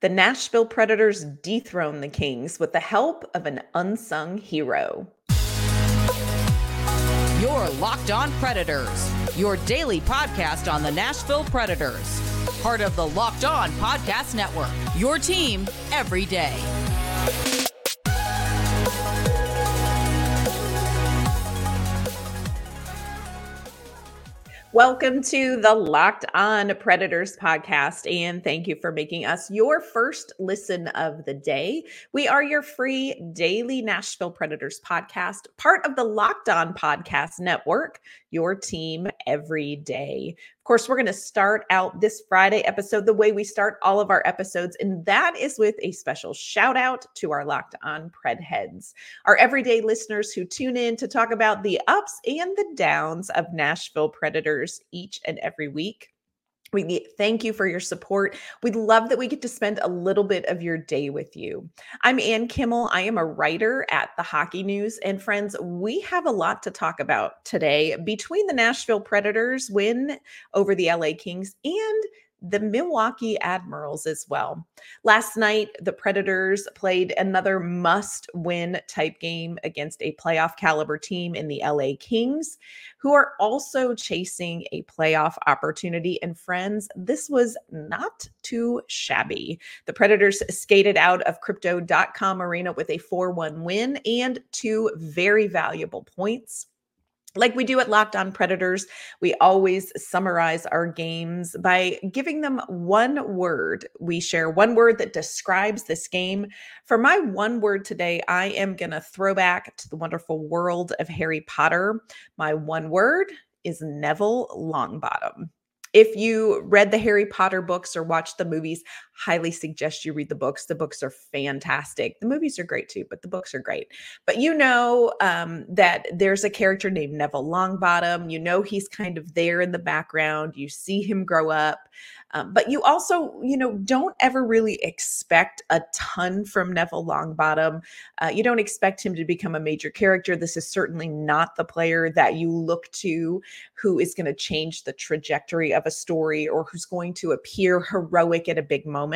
The Nashville Predators dethrone the Kings with the help of an unsung hero. Your Locked On Predators, your daily podcast on the Nashville Predators. Part of the Locked On Podcast Network, your team every day. Welcome to the Locked On Predators podcast, and thank you for making us your first listen of the day. We are your free daily Nashville Predators podcast, part of the Locked On Podcast Network, your team every day course, we're going to start out this Friday episode the way we start all of our episodes, and that is with a special shout out to our locked on pred heads, our everyday listeners who tune in to talk about the ups and the downs of Nashville Predators each and every week. We thank you for your support. We'd love that we get to spend a little bit of your day with you. I'm Ann Kimmel. I am a writer at the Hockey News. And friends, we have a lot to talk about today between the Nashville Predators win over the LA Kings and the Milwaukee Admirals as well. Last night, the Predators played another must win type game against a playoff caliber team in the LA Kings, who are also chasing a playoff opportunity. And friends, this was not too shabby. The Predators skated out of crypto.com arena with a 4 1 win and two very valuable points. Like we do at Locked On Predators, we always summarize our games by giving them one word. We share one word that describes this game. For my one word today, I am going to throw back to the wonderful world of Harry Potter. My one word is Neville Longbottom. If you read the Harry Potter books or watched the movies, highly suggest you read the books. The books are fantastic. The movies are great too, but the books are great. But you know um, that there's a character named Neville Longbottom. You know he's kind of there in the background. You see him grow up. Um, but you also, you know, don't ever really expect a ton from Neville Longbottom. Uh, you don't expect him to become a major character. This is certainly not the player that you look to who is going to change the trajectory of a story or who's going to appear heroic at a big moment.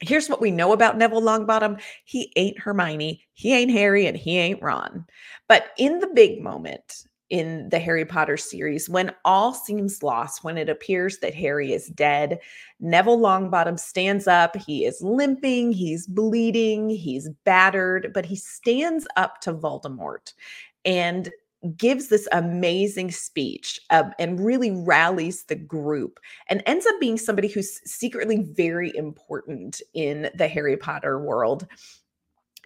Here's what we know about Neville Longbottom. He ain't Hermione, he ain't Harry, and he ain't Ron. But in the big moment, in the Harry Potter series when all seems lost, when it appears that Harry is dead. Neville Longbottom stands up. He is limping, he's bleeding, he's battered, but he stands up to Voldemort and gives this amazing speech um, and really rallies the group and ends up being somebody who's secretly very important in the Harry Potter world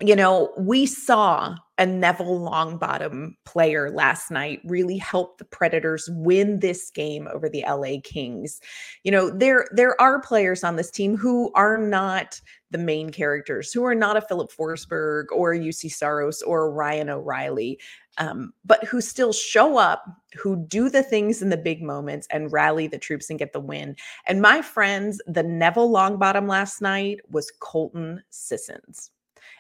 you know, we saw a Neville Longbottom player last night really help the Predators win this game over the LA Kings. You know, there there are players on this team who are not the main characters, who are not a Filip Forsberg or a Juuse Saros or Ryan O'Reilly, um, but who still show up, who do the things in the big moments and rally the troops and get the win. And my friends, the Neville Longbottom last night was Colton Sissons.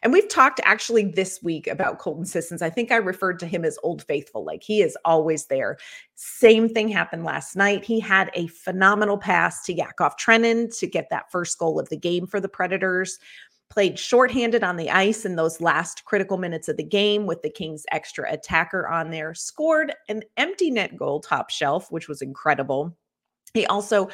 And we've talked actually this week about Colton Sissons. I think I referred to him as Old Faithful, like he is always there. Same thing happened last night. He had a phenomenal pass to Yakov Trenin to get that first goal of the game for the Predators. Played shorthanded on the ice in those last critical minutes of the game with the Kings' extra attacker on there. Scored an empty net goal top shelf, which was incredible. He also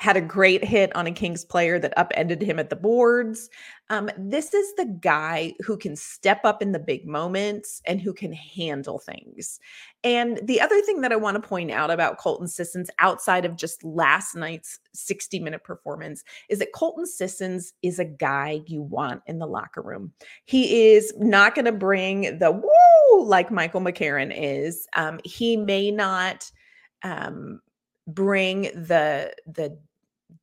had a great hit on a Kings player that upended him at the boards. Um, this is the guy who can step up in the big moments and who can handle things. And the other thing that I want to point out about Colton Sissons outside of just last night's 60 minute performance is that Colton Sissons is a guy you want in the locker room. He is not going to bring the woo like Michael McCarron is. Um, he may not um, bring the the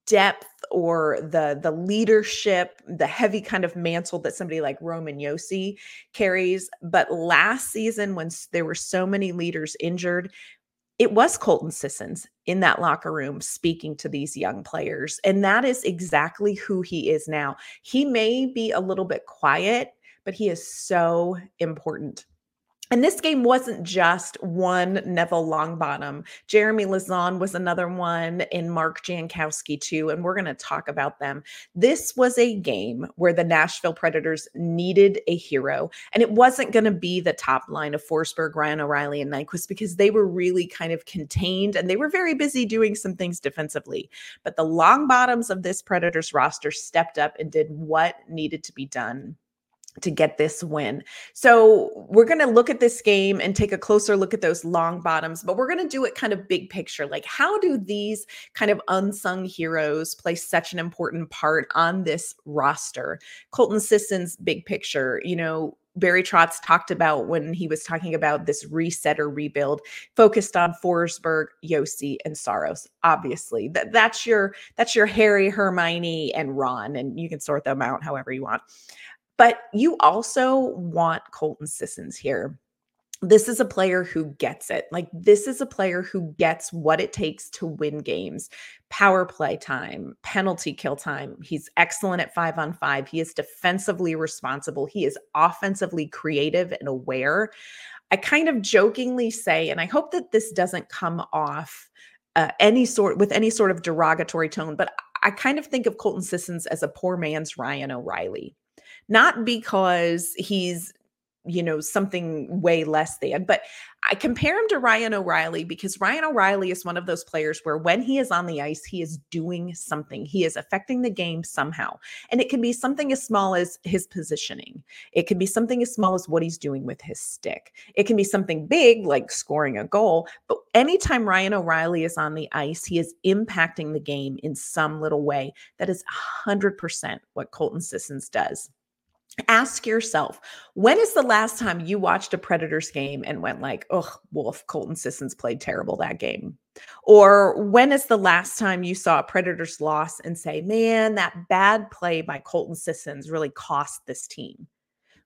depth or the the leadership, the heavy kind of mantle that somebody like Roman Josi carries. But last season, when there were so many leaders injured, it was Colton Sissons in that locker room speaking to these young players. And that is exactly who he is now. He may be a little bit quiet, but he is so important And this game wasn't just one Neville Longbottom. Jeremy Lauzon was another one, and Mark Jankowski too. And we're going to talk about them. This was a game where the Nashville Predators needed a hero, and it wasn't going to be the top line of Forsberg, Ryan O'Reilly, and Nyquist because they were really kind of contained and they were very busy doing some things defensively. But the long bottoms of this Predators roster stepped up and did what needed to be done to get this win. So we're going to look at this game and take a closer look at those long bottoms, but we're going to do it kind of big picture. Like how do these kind of unsung heroes play such an important part on this roster? Colton Sisson's big picture, you know, Barry Trotz talked about when he was talking about this reset or rebuild, focused on Forsberg, Josi, and Saros. Obviously, that that's your that's your Harry, Hermione, and Ron, and you can sort them out however you want. But you also want Colton Sissons here. This is a player who gets it. Like, this is a player who gets what it takes to win games power play time, penalty kill time. He's excellent at five on five. He is defensively responsible. He is offensively creative and aware. I kind of jokingly say, and I hope that this doesn't come off uh, any sort with any sort of derogatory tone, but I kind of think of Colton Sissons as a poor man's Ryan O'Reilly not because he's you know something way less than but i compare him to ryan o'reilly because ryan o'reilly is one of those players where when he is on the ice he is doing something. He is affecting the game somehow and it can be something as small as his positioning. It can be something as small as what he's doing with his stick. It can be something big like scoring a goal but anytime ryan o'reilly is on the ice he is impacting the game in some little way. That is 100% what colton sissons does ask yourself when is the last time you watched a predators game and went like oh wolf colton sissons played terrible that game. Or when is the last time you saw a predators loss and say man that bad play by colton sissons really cost this team.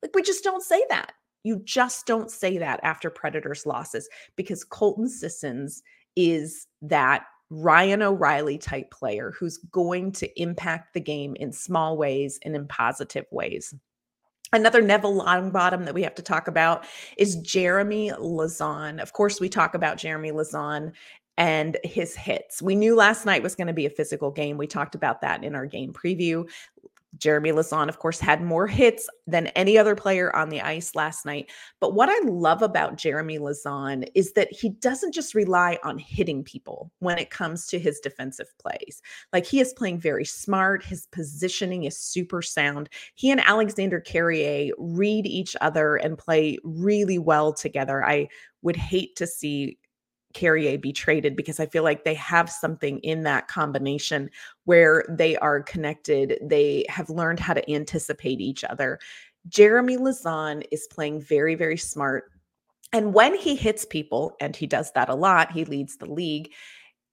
Like we just don't say that. You just don't say that after predators losses because colton sissons is that Ryan O'Reilly type player who's going to impact the game in small ways and in positive ways. Another Neville Longbottom that we have to talk about is Jeremy Lauzon. Of course, we talk about Jeremy Lauzon and his hits. We knew last night was going to be a physical game. We talked about that in our game preview. Jeremy Lauzon, of course, had more hits than any other player on the ice last night. But what I love about Jeremy Lauzon is that he doesn't just rely on hitting people when it comes to his defensive plays. Like he is playing very smart. His positioning is super sound. He and Alexander Carrier read each other and play really well together. I would hate to see Carrier be traded because I feel like they have something in that combination where they are connected. They have learned how to anticipate each other. Jeremy Lauzon is playing very, very smart. And when he hits people, and he does that a lot, he leads the league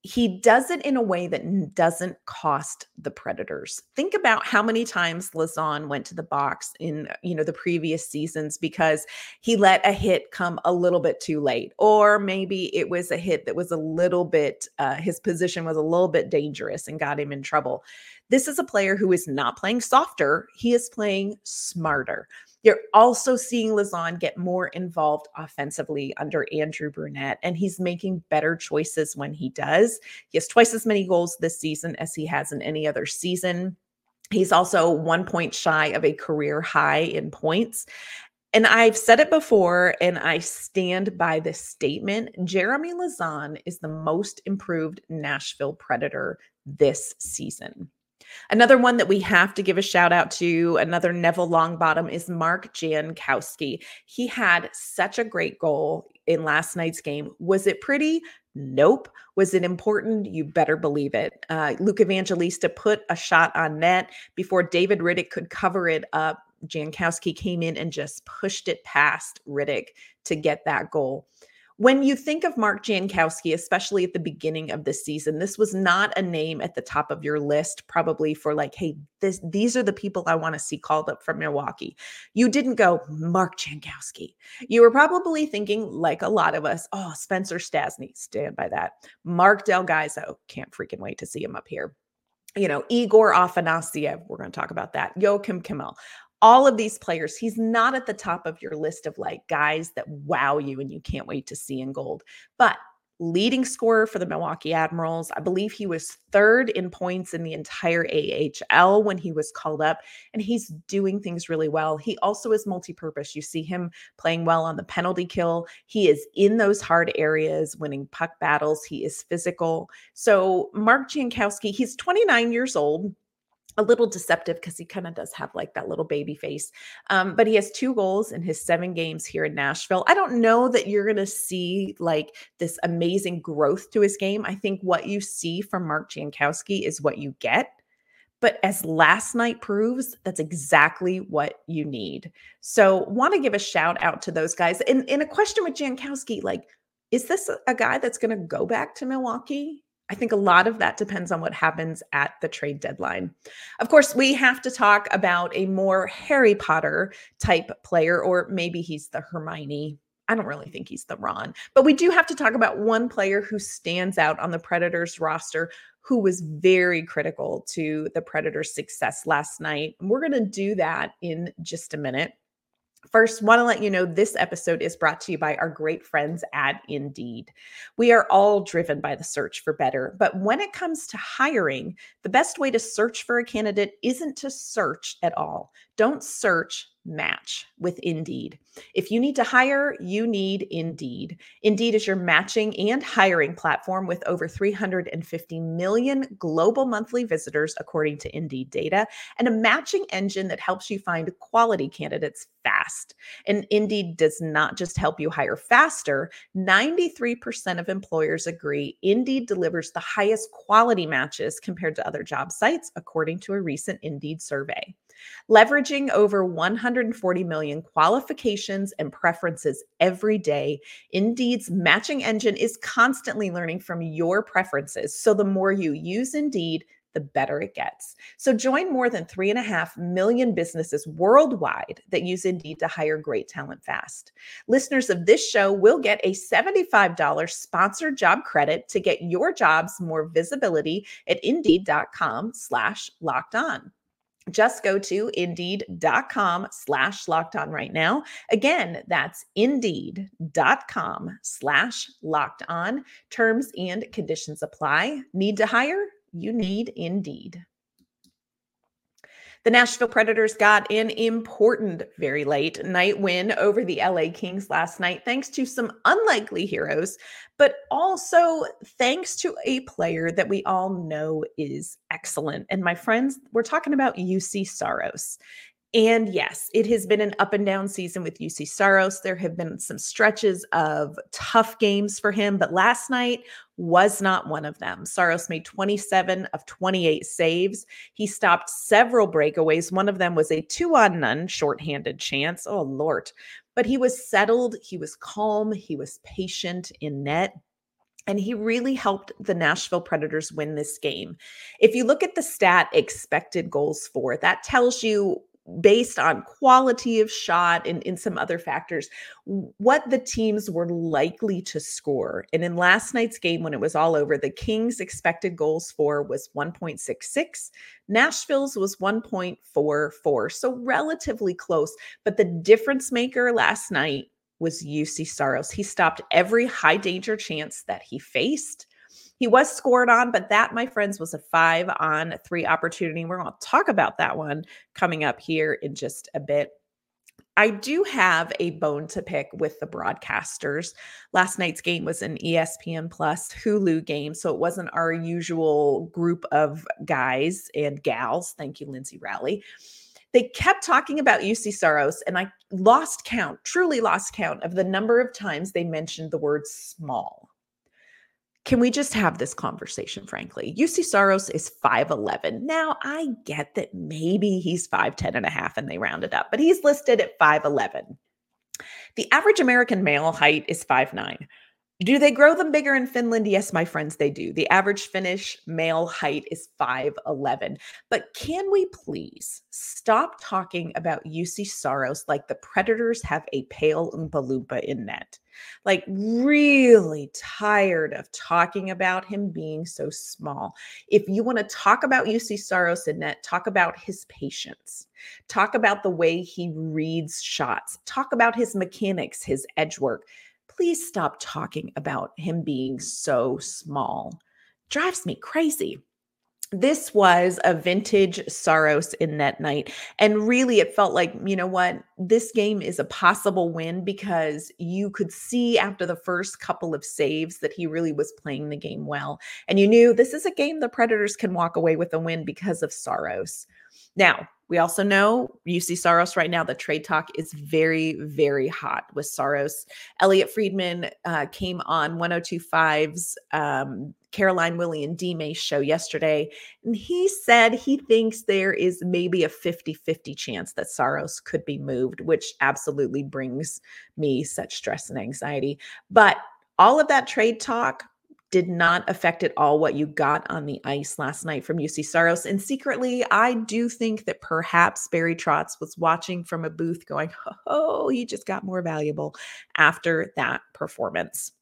he does it in a way that doesn't cost the predators. Think about how many times lauzon went to the box in you know the previous seasons because he let a hit come a little bit too late or maybe it was a hit that was a little bit uh, his position was a little bit dangerous and got him in trouble. This is a player who is not playing softer he is playing smarter you're also seeing Lauzon get more involved offensively under Andrew Brunette, and he's making better choices when he does. He has twice as many goals this season as he has in any other season. He's also one point shy of a career high in points. And I've said it before, and I stand by this statement. Jeremy Lauzon is the most improved Nashville Predator this season. Another one that we have to give a shout out to, another Neville Longbottom, is Mark Jankowski. He had such a great goal in last night's game. Was it pretty? Nope. Was it important? You better believe it. Uh, Luke Evangelista put a shot on net before David Rittich could cover it up. Jankowski came in and just pushed it past Rittich to get that goal. When you think of Mark Jankowski, especially at the beginning of the season, this was not a name at the top of your list, probably for like, hey, this these are the people I want to see called up from Milwaukee. You didn't go Mark Jankowski. You were probably thinking, like a lot of us, oh, Spencer Stastney, stand by that. Mark Del Gaizo, can't freaking wait to see him up here you know, Igor Afanasyev, we're going to talk about that. Joakim Kemell. All of these players, he's not at the top of your list of like guys that wow you and you can't wait to see in gold. But leading scorer for the Milwaukee Admirals. I believe he was third in points in the entire AHL when he was called up, and he's doing things really well. He also is multi purpose. You see him playing well on the penalty kill. He is in those hard areas, winning puck battles. He is physical. So, Mark Jankowski, he's 29 years old a little deceptive because he kind of does have like that little baby face. Um, but he has two goals in his seven games here in Nashville. I don't know that you're going to see like this amazing growth to his game. I think what you see from Mark Jankowski is what you get. But as last night proves, that's exactly what you need. So, want to give a shout out to those guys. And, in a question with Jankowski, like, is this a guy that's going to go back to Milwaukee? I think a lot of that depends on what happens at the trade deadline. Of course, we have to talk about a more Harry Potter type player, or maybe he's the Hermione. I don't really think he's the Ron, but we do have to talk about one player who stands out on the Predators roster who was very critical to the Predators' success last night. And We're going to do that in just a minute. First, want to let you know this episode is brought to you by our great friends at Indeed. We are all driven by the search for better, but when it comes to hiring, the best way to search for a candidate isn't to search at all. Don't search, match with Indeed. If you need to hire, you need Indeed. Indeed is your matching and hiring platform with over 350 million global monthly visitors, according to Indeed data, and a matching engine that helps you find quality candidates fast. And Indeed does not just help you hire faster, 93% of employers agree Indeed delivers the highest quality matches compared to other job sites, according to a recent Indeed survey. Leveraging over 140 million qualifications and preferences every day, Indeed's matching engine is constantly learning from your preferences. So the more you use Indeed, the better it gets. So join more than three and a half million businesses worldwide that use Indeed to hire great talent fast. Listeners of this show will get a $75 sponsored job credit to get your jobs more visibility at indeed.com slash locked on just go to indeed.com slash locked on right now. Again, that's indeed.com slash locked on. Terms and conditions apply. Need to hire? You need Indeed. The Nashville Predators got an important, very late night win over the LA Kings last night, thanks to some unlikely heroes, but also thanks to a player that we all know is excellent. And my friends, we're talking about Juuse Saros. And yes, it has been an up and down season with Juuse Saros. There have been some stretches of tough games for him, but last night was not one of them. Saros made 27 of 28 saves. He stopped several breakaways. One of them was a two on none shorthanded chance. Oh, Lord. But he was settled, he was calm, he was patient in net. And he really helped the Nashville Predators win this game. If you look at the stat expected goals for, that tells you based on quality of shot and in some other factors, what the teams were likely to score. And in last night's game, when it was all over, the Kings' expected goals for was 1.66, Nashville's was 1.44. So relatively close. But the difference maker last night was Juuse Saros. He stopped every high danger chance that he faced. He was scored on, but that, my friends, was a five on three opportunity. We're going to talk about that one coming up here in just a bit. I do have a bone to pick with the broadcasters. Last night's game was an ESPN Plus Hulu game, so it wasn't our usual group of guys and gals. Thank you, Lindsay Rowley. They kept talking about Juuse Saros, and I lost count, truly lost count of the number of times they mentioned the word small. Can we just have this conversation, frankly? Juuse Saros is 5'11. Now, I get that maybe he's 5'10 and a half and they rounded up, but he's listed at 5'11. The average American male height is 5'9. Do they grow them bigger in Finland? Yes, my friends, they do. The average Finnish male height is 5'11. But can we please stop talking about Juuse Saros like the Predators have a pale Oompa Loompa in net. Like, really tired of talking about him being so small. If you want to talk about Juuse Saros in net, talk about his patience. Talk about the way he reads shots. Talk about his mechanics, his edge work. Please stop talking about him being so small. Drives me crazy this was a vintage Saros in that night. And really, it felt like, you know what? This game is a possible win because you could see after the first couple of saves that he really was playing the game well. And you knew this is a game the Predators can walk away with a win because of Saros. Now, we also know Juuse Saros right now. The trade talk is very, very hot with Saros. Elliotte Friedman uh, came on 1025's um, Caroline Willie and D May show yesterday, and he said he thinks there is maybe a 50 50 chance that Saros could be moved, which absolutely brings me such stress and anxiety. But all of that trade talk did not affect at all what you got on the ice last night from Juuse Saros. And secretly, I do think that perhaps Barry Trotz was watching from a booth going, oh, he just got more valuable after that performance.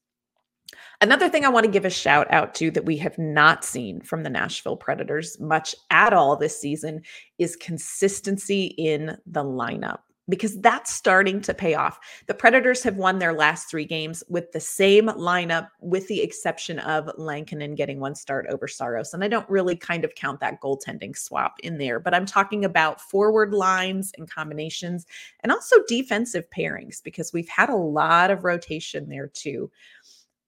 Another thing I want to give a shout out to that we have not seen from the Nashville Predators much at all this season is consistency in the lineup because that's starting to pay off. The Predators have won their last three games with the same lineup, with the exception of Lankinen getting one start over Saros. And I don't really kind of count that goaltending swap in there, but I'm talking about forward lines and combinations and also defensive pairings because we've had a lot of rotation there too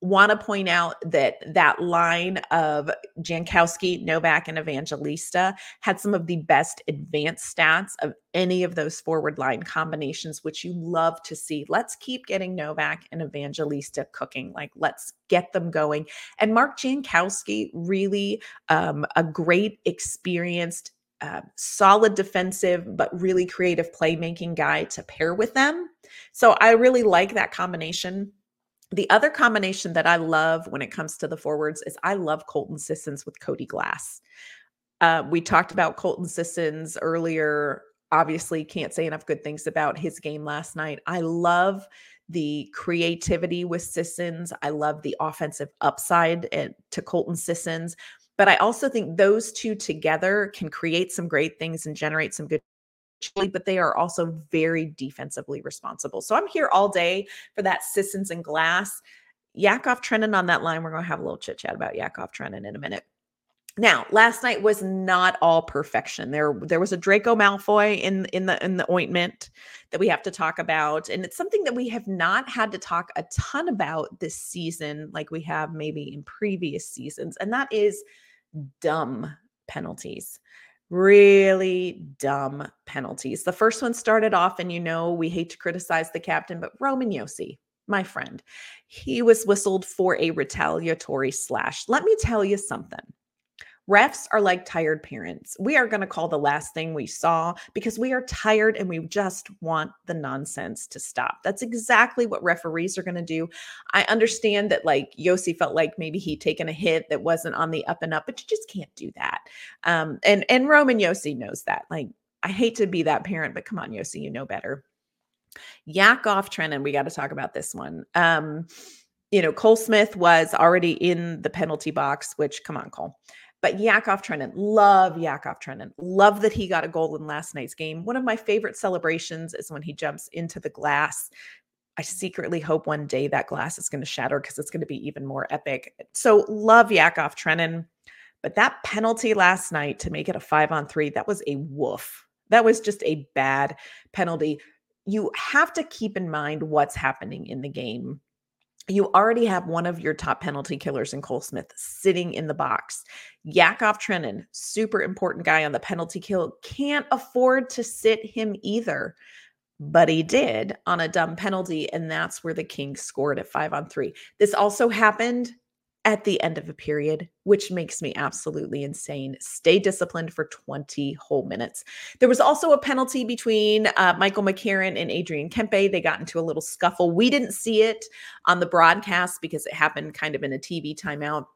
want to point out that that line of Jankowski, Novak, and Evangelista had some of the best advanced stats of any of those forward line combinations, which you love to see. Let's keep getting Novak and Evangelista cooking. Like, let's get them going. And Mark Jankowski, really um, a great, experienced, uh, solid defensive, but really creative playmaking guy to pair with them. So I really like that combination. The other combination that I love when it comes to the forwards is I love Colton Sissons with Cody Glass. Uh, we talked about Colton Sissons earlier. Obviously, can't say enough good things about his game last night. I love the creativity with Sissons. I love the offensive upside to Colton Sissons. But I also think those two together can create some great things and generate some good but they are also very defensively responsible. So I'm here all day for that Sissons and Glass. Yakov Trenin on that line. We're going to have a little chit chat about Yakov Trenin in a minute. Now, last night was not all perfection. There, there was a Draco Malfoy in in the in the ointment that we have to talk about, and it's something that we have not had to talk a ton about this season, like we have maybe in previous seasons, and that is dumb penalties really dumb penalties. The first one started off, and you know, we hate to criticize the captain, but Roman Josi, my friend, he was whistled for a retaliatory slash. Let me tell you something. Refs are like tired parents. We are going to call the last thing we saw because we are tired and we just want the nonsense to stop. That's exactly what referees are going to do. I understand that like Josi felt like maybe he'd taken a hit that wasn't on the up and up, but you just can't do that. Um, and and Roman Josi knows that. Like I hate to be that parent, but come on, Josi, you know better. Yakov Trenin, we got to talk about this one. Um, you know, Cole Smith was already in the penalty box, which come on, Cole. But Yakov Trenin, love Yakov Trenin. Love that he got a goal in last night's game. One of my favorite celebrations is when he jumps into the glass. I secretly hope one day that glass is going to shatter because it's going to be even more epic. So love Yakov Trenin. But that penalty last night to make it a five on three, that was a woof. That was just a bad penalty. You have to keep in mind what's happening in the game you already have one of your top penalty killers in Cole Smith sitting in the box. Yakov Trenin, super important guy on the penalty kill, can't afford to sit him either. But he did on a dumb penalty, and that's where the Kings scored at five on three. This also happened at the end of a period, which makes me absolutely insane. Stay disciplined for 20 whole minutes. There was also a penalty between uh, Michael McCarron and Adrian Kempe. They got into a little scuffle. We didn't see it on the broadcast because it happened kind of in a TV timeout.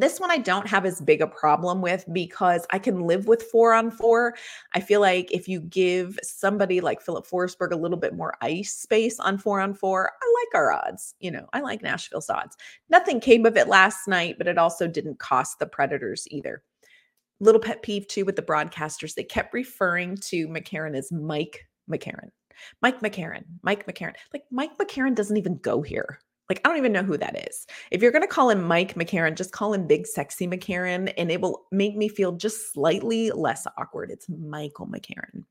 This one I don't have as big a problem with because I can live with four on four. I feel like if you give somebody like Filip Forsberg a little bit more ice space on four on four, I like our odds. You know, I like Nashville's odds. Nothing came of it last night, but it also didn't cost the Predators either. Little pet peeve too with the broadcasters. They kept referring to McCarron as Mike McCarron. Mike McCarron, Mike McCarron. Like Mike McCarron doesn't even go here. Like, I don't even know who that is. If you're going to call him Mike McCarron, just call him Big Sexy McCarron, and it will make me feel just slightly less awkward. It's Michael McCarron.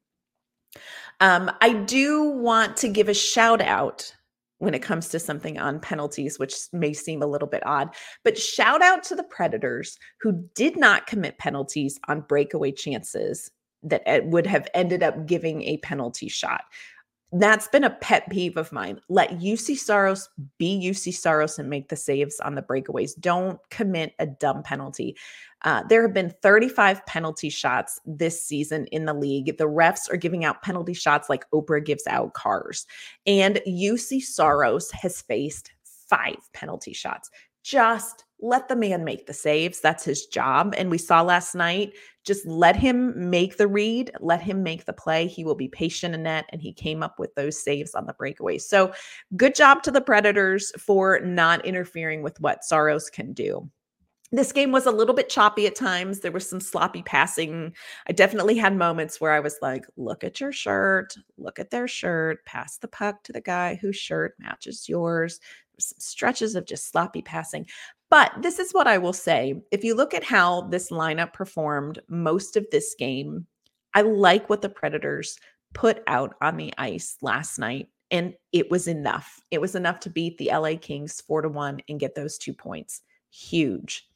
Um, I do want to give a shout out when it comes to something on penalties, which may seem a little bit odd, but shout out to the Predators who did not commit penalties on breakaway chances that would have ended up giving a penalty shot that's been a pet peeve of mine. Let Juuse Saros be Juuse Saros and make the saves on the breakaways. Don't commit a dumb penalty. Uh, there have been 35 penalty shots this season in the league. The refs are giving out penalty shots like Oprah gives out cars. And Juuse Saros has faced five penalty shots. Just let the man make the saves. That's his job. And we saw last night, just let him make the read, let him make the play. He will be patient in net, and he came up with those saves on the breakaway. So, good job to the Predators for not interfering with what Saros can do. This game was a little bit choppy at times. There was some sloppy passing. I definitely had moments where I was like, look at your shirt, look at their shirt, pass the puck to the guy whose shirt matches yours stretches of just sloppy passing. But this is what I will say. If you look at how this lineup performed most of this game, I like what the Predators put out on the ice last night. And it was enough. It was enough to beat the LA Kings four to one and get those two points. Huge.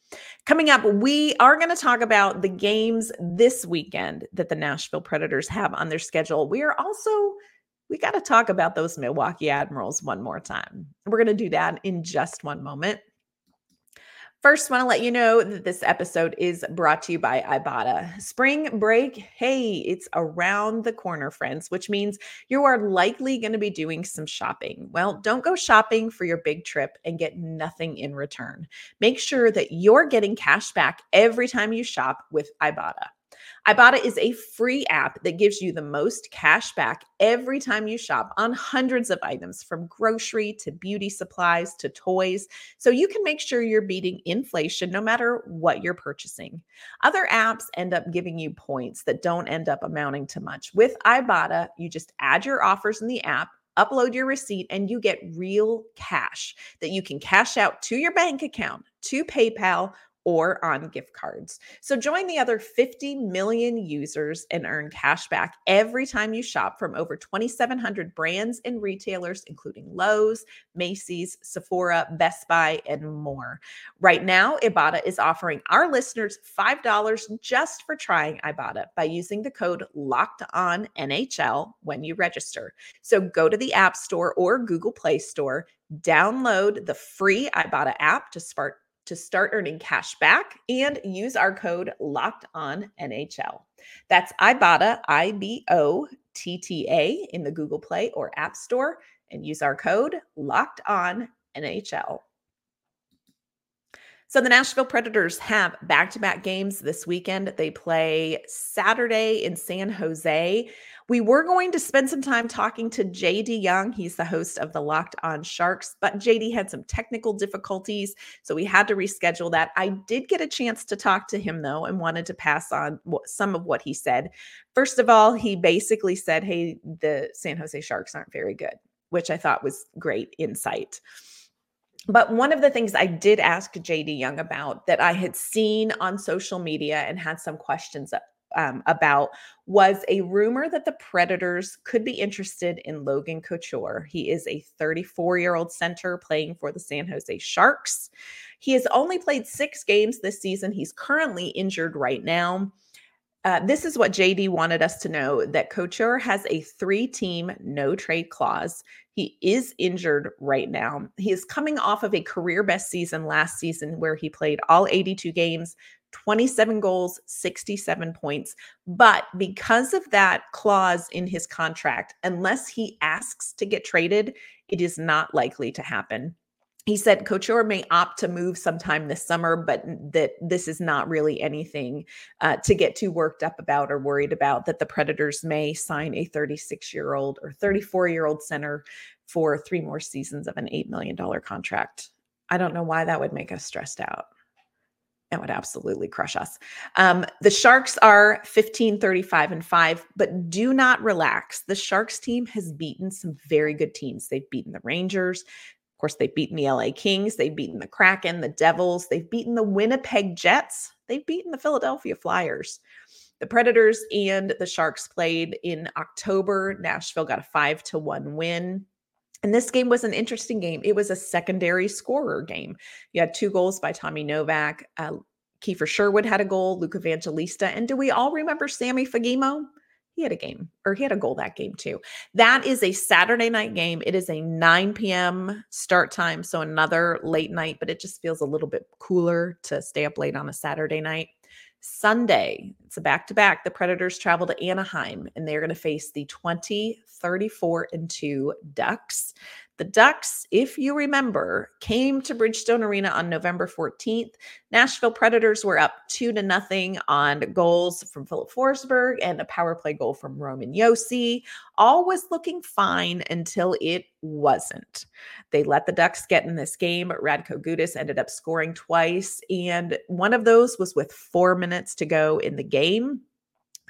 Coming up, we are going to talk about the games this weekend that the Nashville Predators have on their schedule. We are also we got to talk about those Milwaukee Admirals one more time. We're going to do that in just one moment. First, want to let you know that this episode is brought to you by Ibotta. Spring break, hey, it's around the corner, friends, which means you are likely going to be doing some shopping. Well, don't go shopping for your big trip and get nothing in return. Make sure that you're getting cash back every time you shop with Ibotta. Ibotta is a free app that gives you the most cash back every time you shop on hundreds of items from grocery to beauty supplies to toys. So you can make sure you're beating inflation no matter what you're purchasing. Other apps end up giving you points that don't end up amounting to much. With Ibotta, you just add your offers in the app upload your receipt, and you get real cash that you can cash out to your bank account, to PayPal, or on gift cards. So join the other 50 million users and earn cash back every time you shop from over 2,700 brands and retailers, including Lowe's, Macy's, Sephora, Best Buy, and more. Right now, Ibotta is offering our listeners $5 just for trying Ibotta by using the code Locked On NHL when you register. So go to the App Store or Google Play Store, download the free Ibotta app to start to start earning cash back and use our code locked on NHL. That's Ibotta, I B O T T A in the Google Play or App Store and use our code locked on NHL. So the Nashville Predators have back to back games this weekend. They play Saturday in San Jose. We were going to spend some time talking to JD Young. He's the host of the Locked On Sharks, but JD had some technical difficulties, so we had to reschedule that. I did get a chance to talk to him though and wanted to pass on some of what he said. First of all, he basically said, Hey, the San Jose Sharks aren't very good, which I thought was great insight. But one of the things I did ask JD Young about that I had seen on social media and had some questions um, about was a rumor that the Predators could be interested in Logan Couture. He is a 34 year old center playing for the San Jose Sharks. He has only played six games this season. He's currently injured right now. Uh, this is what JD wanted us to know that Couture has a three team no trade clause. He is injured right now. He is coming off of a career best season last season where he played all 82 games, 27 goals, 67 points. But because of that clause in his contract, unless he asks to get traded, it is not likely to happen. he said Couture may opt to move sometime this summer, but that this is not really anything uh, to get too worked up about or worried about. That the Predators may sign a 36 year old or 34 year old center for three more seasons of an $8 million contract. I don't know why that would make us stressed out. It would absolutely crush us. Um, the Sharks are 15, 35, and 5, but do not relax. The Sharks team has beaten some very good teams. They've beaten the Rangers, Of course, they've beaten the LA Kings, they've beaten the Kraken, the Devils, they've beaten the Winnipeg Jets, they've beaten the Philadelphia Flyers. The Predators and the Sharks played in October. Nashville got a 5 to 1 win. And this game was an interesting game. It was a secondary scorer game. You had two goals by Tommy Novak. Uh, Kiefer Sherwood had a goal, Luke Evangelista. And do we all remember Sammy Fagemo? he had a game or he had a goal that game too. That is a Saturday night game. It is a 9 p.m. start time. So another late night, but it just feels a little bit cooler to stay up late on a Saturday night. Sunday, it's a back to back. The Predators travel to Anaheim and they're going to face the 20, 34, and 2 Ducks. The Ducks, if you remember, came to Bridgestone Arena on November 14th. Nashville Predators were up two to nothing on goals from Filip Forsberg and a power play goal from Roman Josi. All was looking fine until it wasn't. They let the Ducks get in this game. Radko Gudas ended up scoring twice, and one of those was with four minutes to go in the game.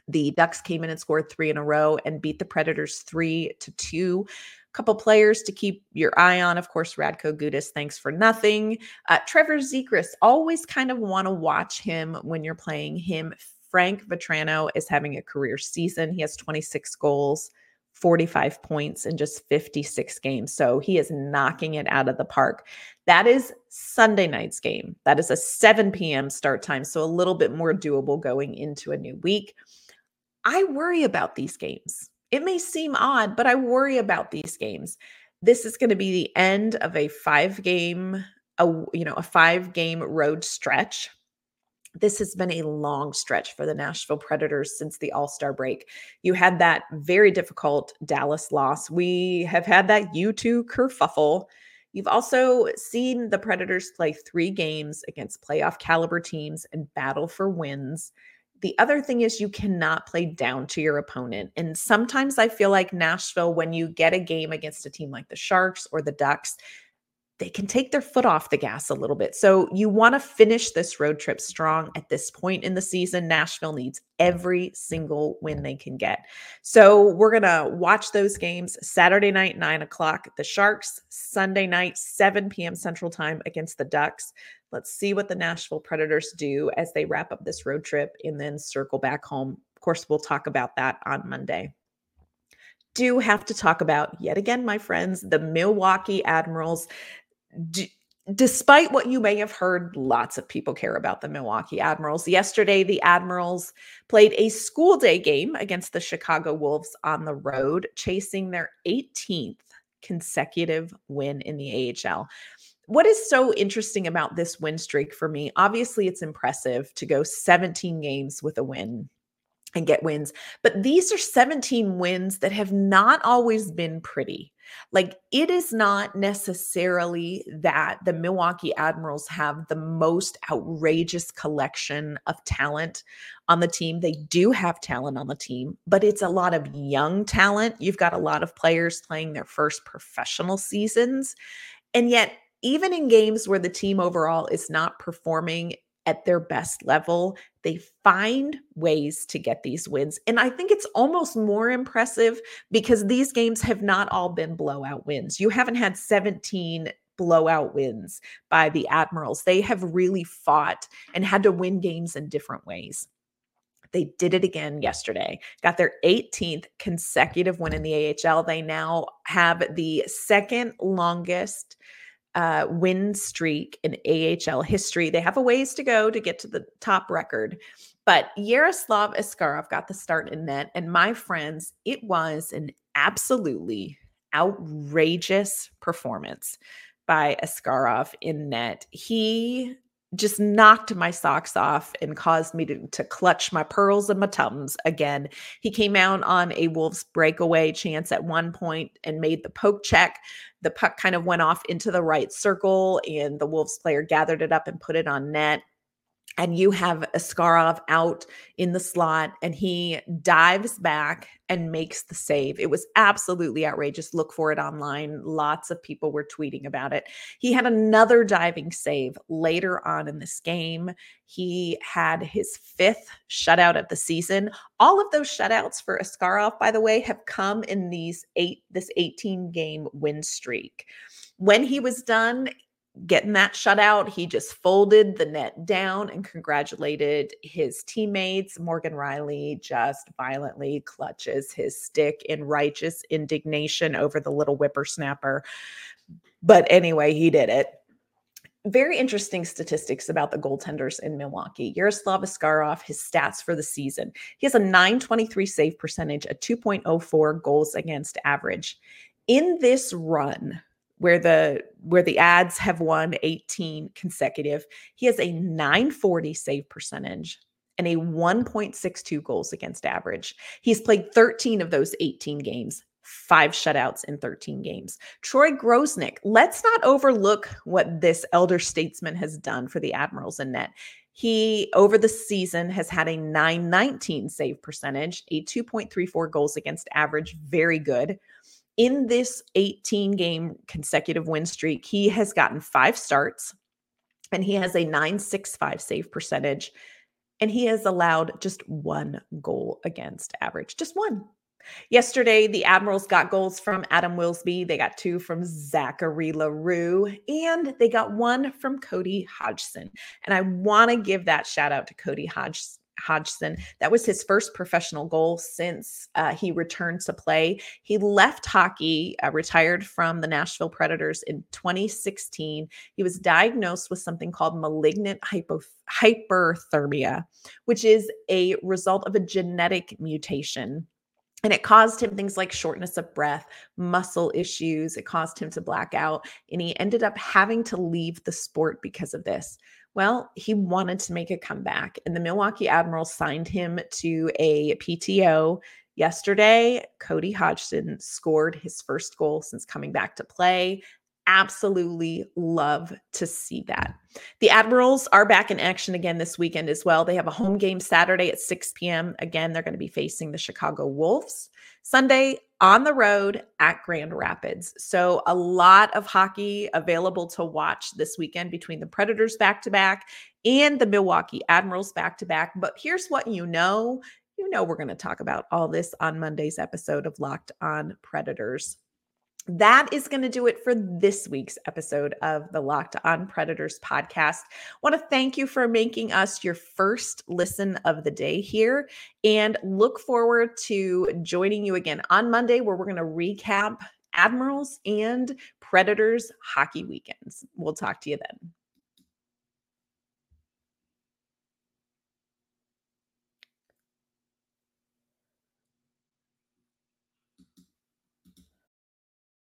The Ducks came in and scored three in a row and beat the Predators three to two couple players to keep your eye on. Of course, Radko Gudas, thanks for nothing. Uh, Trevor Zegras, always kind of want to watch him when you're playing him. Frank Vatrano is having a career season. He has 26 goals, 45 points in just 56 games. So he is knocking it out of the park. That is Sunday night's game. That is a 7 p.m. start time. So a little bit more doable going into a new week. I worry about these games. It may seem odd, but I worry about these games. This is going to be the end of a five game, a you know, a five game road stretch. This has been a long stretch for the Nashville Predators since the All Star break. You had that very difficult Dallas loss. We have had that U2 kerfuffle. You've also seen the Predators play three games against playoff caliber teams and battle for wins. The other thing is you cannot play down to your opponent. And sometimes I feel like Nashville, when you get a game against a team like the Sharks or the Ducks, they can take their foot off the gas a little bit. So you want to finish this road trip strong at this point in the season. Nashville needs every single win they can get. So we're going to watch those games Saturday night, nine o'clock, the Sharks, Sunday night, 7 p.m. Central Time against the Ducks. Let's see what the Nashville Predators do as they wrap up this road trip and then circle back home. Of course, we'll talk about that on Monday. Do have to talk about, yet again, my friends, the Milwaukee Admirals. D- despite what you may have heard, lots of people care about the Milwaukee Admirals. Yesterday, the Admirals played a school day game against the Chicago Wolves on the road, chasing their 18th consecutive win in the AHL what is so interesting about this win streak for me? Obviously, it's impressive to go 17 games with a win and get wins, but these are 17 wins that have not always been pretty. Like, it is not necessarily that the Milwaukee Admirals have the most outrageous collection of talent on the team. They do have talent on the team, but it's a lot of young talent. You've got a lot of players playing their first professional seasons. And yet, even in games where the team overall is not performing at their best level, they find ways to get these wins. And I think it's almost more impressive because these games have not all been blowout wins. You haven't had 17 blowout wins by the Admirals. They have really fought and had to win games in different ways. They did it again yesterday. Got their 18th consecutive win in the AHL. They now have the second longest uh, win streak in AHL history. They have a ways to go to get to the top record. But Yaroslav Askarov got the start in net. And my friends, it was an absolutely outrageous performance by Askarov in net. He just knocked my socks off and caused me to, to clutch my pearls and my tums again. He came out on a Wolves breakaway chance at one point and made the poke check. The puck kind of went off into the right circle, and the Wolves player gathered it up and put it on net and you have Askarov out in the slot and he dives back and makes the save. It was absolutely outrageous. Look for it online. Lots of people were tweeting about it. He had another diving save later on in this game. He had his fifth shutout of the season. All of those shutouts for Askarov, by the way, have come in these eight this 18 game win streak. When he was done, getting that shutout, he just folded the net down and congratulated his teammates. Morgan Rielly just violently clutches his stick in righteous indignation over the little whippersnapper. But anyway, he did it. Very interesting statistics about the goaltenders in Milwaukee. Yaroslav Askarov, his stats for the season. He has a 923 save percentage, a 2.04 goals against average. In this run, where the where the ads have won 18 consecutive. He has a 940 save percentage and a 1.62 goals against average. He's played 13 of those 18 games, five shutouts in 13 games. Troy Grosenick, let's not overlook what this elder statesman has done for the Admirals in net. He, over the season, has had a 919 save percentage, a 2.34 goals against average, very good in this 18 game consecutive win streak, he has gotten five starts and he has a 965 save percentage and he has allowed just one goal against average, just one. Yesterday, the Admirals got goals from Adam Wilsby. They got two from Zachary L'Heureux, and they got one from Cody Hodgson. And I want to give that shout out to Cody Hodgson Hodgson. That was his first professional goal since uh, he returned to play. He left hockey, uh, retired from the Nashville Predators in 2016. He was diagnosed with something called malignant hypo- hyperthermia, which is a result of a genetic mutation. And it caused him things like shortness of breath, muscle issues. It caused him to black out. And he ended up having to leave the sport because of this. Well, he wanted to make a comeback, and the Milwaukee Admirals signed him to a PTO. Yesterday, Cody Hodgson scored his first goal since coming back to play. Absolutely love to see that. The Admirals are back in action again this weekend as well. They have a home game Saturday at 6 p.m. Again, they're going to be facing the Chicago Wolves. Sunday on the road at Grand Rapids. So, a lot of hockey available to watch this weekend between the Predators back to back and the Milwaukee Admirals back to back. But here's what you know you know, we're going to talk about all this on Monday's episode of Locked on Predators that is going to do it for this week's episode of the Locked on Predators podcast. Want to thank you for making us your first listen of the day here and look forward to joining you again on Monday where we're going to recap Admirals and Predators hockey weekends. We'll talk to you then.